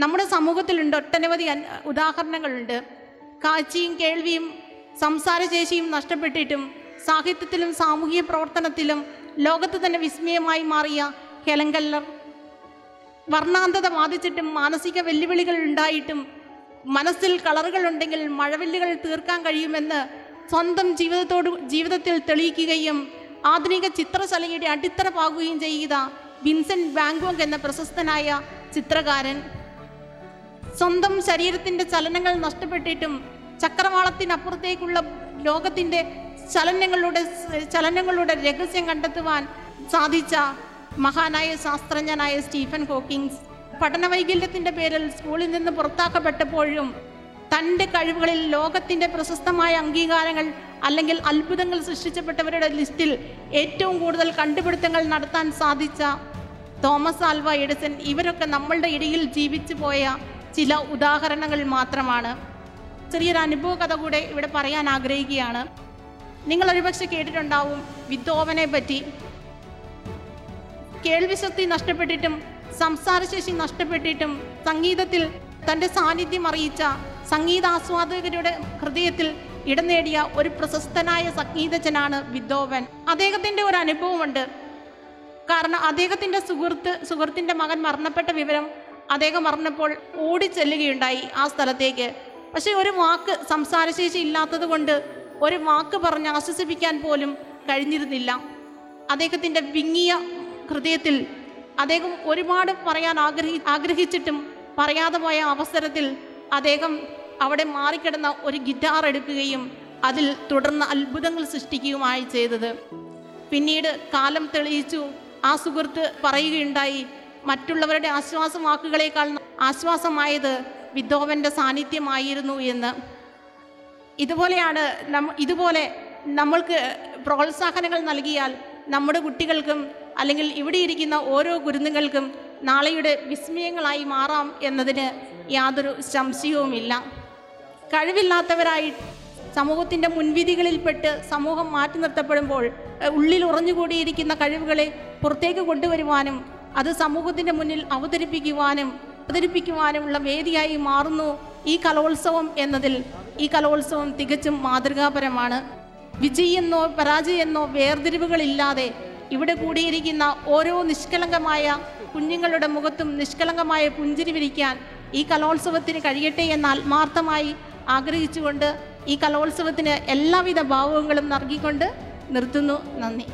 നമ്മുടെ സമൂഹത്തിലുണ്ട് ഒട്ടനവധി ഉദാഹരണങ്ങളുണ്ട്. കാഴ്ചയും കേൾവിയും സംസാരശേഷിയും നഷ്ടപ്പെട്ടിട്ടും സാഹിത്യത്തിലും സാമൂഹിക പ്രവർത്തനത്തിലും ലോകത്ത് തന്നെ വിസ്മയമായി മാറിയ ഹെലങ്കല്ലർ കെല്ലർ. വർണാന്തത ബാധിച്ചിട്ടും മാനസിക വെല്ലുവിളികൾ ഉണ്ടായിട്ടും മനസ്സിൽ കളറുകളുണ്ടെങ്കിൽ മഴവില്ലുകൾ തീർക്കാൻ കഴിയുമെന്ന് സ്വന്തം ജീവിതത്തോട് ജീവിതത്തിൽ തെളിയിക്കുകയും ആധുനിക ചിത്രശലയുടെ അടിത്തറ പാകുകയും ചെയ്ത വിൻസെന്റ് ബാങ്കോങ് എന്ന പ്രശസ്തനായ ചിത്രകാരൻ. സ്വന്തം ശരീരത്തിന്റെ ചലനങ്ങൾ നഷ്ടപ്പെട്ടിട്ടും ചക്രവാളത്തിനപ്പുറത്തേക്കുള്ള ലോകത്തിന്റെ ചലനങ്ങളുടെ ചലനങ്ങളുടെ രഹസ്യം കണ്ടെത്തുവാൻ സാധിച്ച മഹാനായ ശാസ്ത്രജ്ഞനായ സ്റ്റീഫൻ ഹോക്കിങ്സ് പഠനവൈകല്യത്തിന്റെ പേരിൽ സ്കൂളിൽ നിന്ന് പുറത്താക്കപ്പെട്ടപ്പോഴും തന്റെ കഴിവുകളിൽ ലോകത്തിന്റെ പ്രശസ്തമായ അംഗീകാരങ്ങൾ അല്ലെങ്കിൽ അത്ഭുതങ്ങൾ സൃഷ്ടിച്ചപ്പെട്ടവരുടെ ലിസ്റ്റിൽ ഏറ്റവും കൂടുതൽ കണ്ടുപിടുത്തങ്ങൾ നടത്താൻ സാധിച്ച തോമസ് ആൽവ എഡിസൺ ഇവരൊക്കെ നമ്മളുടെ ഇടയിൽ ജീവിച്ചു പോയ ചില ഉദാഹരണങ്ങൾ മാത്രമാണ് ചെറിയൊരു അനുഭവ കഥ കൂടെ ഇവിടെ പറയാൻ ആഗ്രഹിക്കുകയാണ്. നിങ്ങൾ ഒരുപക്ഷെ കേട്ടിട്ടുണ്ടാവും വിദ്യോവനെ പറ്റി. കേൾവിശക്തി നഷ്ടപ്പെട്ടിട്ടും സംസാരശേഷി നഷ്ടപ്പെട്ടിട്ടും സംഗീതത്തിൽ തന്റെ സാന്നിധ്യം അറിയിച്ച സംഗീതാസ്വാദകരുടെ ഹൃദയത്തിൽ ഇടം നേടിയ ഒരു പ്രശസ്തനായ സംഗീതജ്ഞനാണ് വിദ്യോവൻ അദ്ദേഹത്തിന്റെ ഒരു അനുഭവമുണ്ട്. കാരണം അദ്ദേഹത്തിന്റെ സുഹൃത്ത് സുഹൃത്തിന്റെ മകൻ മരണപ്പെട്ട വിവരം അദ്ദേഹം പറഞ്ഞപ്പോൾ ഓടിച്ചെല്ലുകയുണ്ടായി ആ സ്ഥലത്തേക്ക്. പക്ഷേ ഒരു വാക്ക് സംസാരശേഷി ഇല്ലാത്തത് കൊണ്ട് ഒരു വാക്ക് പറഞ്ഞ് ആശ്വസിപ്പിക്കാൻ പോലും കഴിഞ്ഞിരുന്നില്ല. അദ്ദേഹത്തിന്റെ വിങ്ങിയ ഹൃദയത്തിൽ അദ്ദേഹം ഒരുപാട് പറയാൻ ആഗ്രഹി ആഗ്രഹിച്ചിട്ടും പറയാതെ പോയ അവസരത്തിൽ അദ്ദേഹം അവിടെ മാറിക്കിടന്ന ഒരു ഗിറ്റാർ എടുക്കുകയും അതിൽ തുടർന്ന് അത്ഭുതങ്ങൾ സൃഷ്ടിക്കുകയുമായി ചെയ്തത്. പിന്നീട് കാലം തെളിയിച്ചു ആ സുഹൃത്ത് പറയുകയുണ്ടായി മറ്റുള്ളവരുടെ ആശ്വാസ വാക്കുകളേക്കാൾ ആശ്വാസമായത് വിധോവന്റെ സാന്നിധ്യമായിരുന്നു എന്ന്. ഇതുപോലെയാണ് നമ്മ ഇതുപോലെ നമ്മൾക്ക് പ്രോത്സാഹനങ്ങൾ നൽകിയാൽ നമ്മുടെ കുട്ടികൾക്കും അല്ലെങ്കിൽ ഇവിടെ ഇരിക്കുന്ന ഓരോ ഗുരുന്നുകൾക്കും നാളെയുടെ വിസ്മയങ്ങളായി മാറാം എന്നതിന് യാതൊരു സംശയവുമില്ല. കഴിവില്ലാത്തവരായി സമൂഹത്തിന്റെ മുൻവിധികളിൽപ്പെട്ട് സമൂഹം മാറ്റി നിർത്തപ്പെടുമ്പോൾ ഉള്ളിൽ ഉറഞ്ഞുകൂടിയിരിക്കുന്ന കഴിവുകളെ പുറത്തേക്ക് കൊണ്ടുവരുവാനും അത് സമൂഹത്തിന്റെ മുന്നിൽ അവതരിപ്പിക്കുവാനും അവതരിപ്പിക്കുവാനുമുള്ള വേദിയായി മാറുന്നു ഈ കലോത്സവം എന്നതിൽ. ഈ കലോത്സവം തികച്ചും മാതൃകാപരമാണ്. വിജയെന്നോ പരാജയെന്നോ വേർതിരിവുകളില്ലാതെ ഇവിടെ കൂടിയിരിക്കുന്ന ഓരോ നിഷ്കളങ്കമായ കുഞ്ഞുങ്ങളുടെ മുഖത്തും നിഷ്കളങ്കമായ പുഞ്ചിരി വിരിക്കാൻ ഈ കലോത്സവത്തിന് കഴിയട്ടെ എന്ന് ആത്മാർത്ഥമായി ആഗ്രഹിച്ചുകൊണ്ട് ഈ കലോത്സവത്തിന് എല്ലാവിധ ഭാവങ്ങളും നൽകിക്കൊണ്ട് നിർത്തുന്നു. നന്ദി.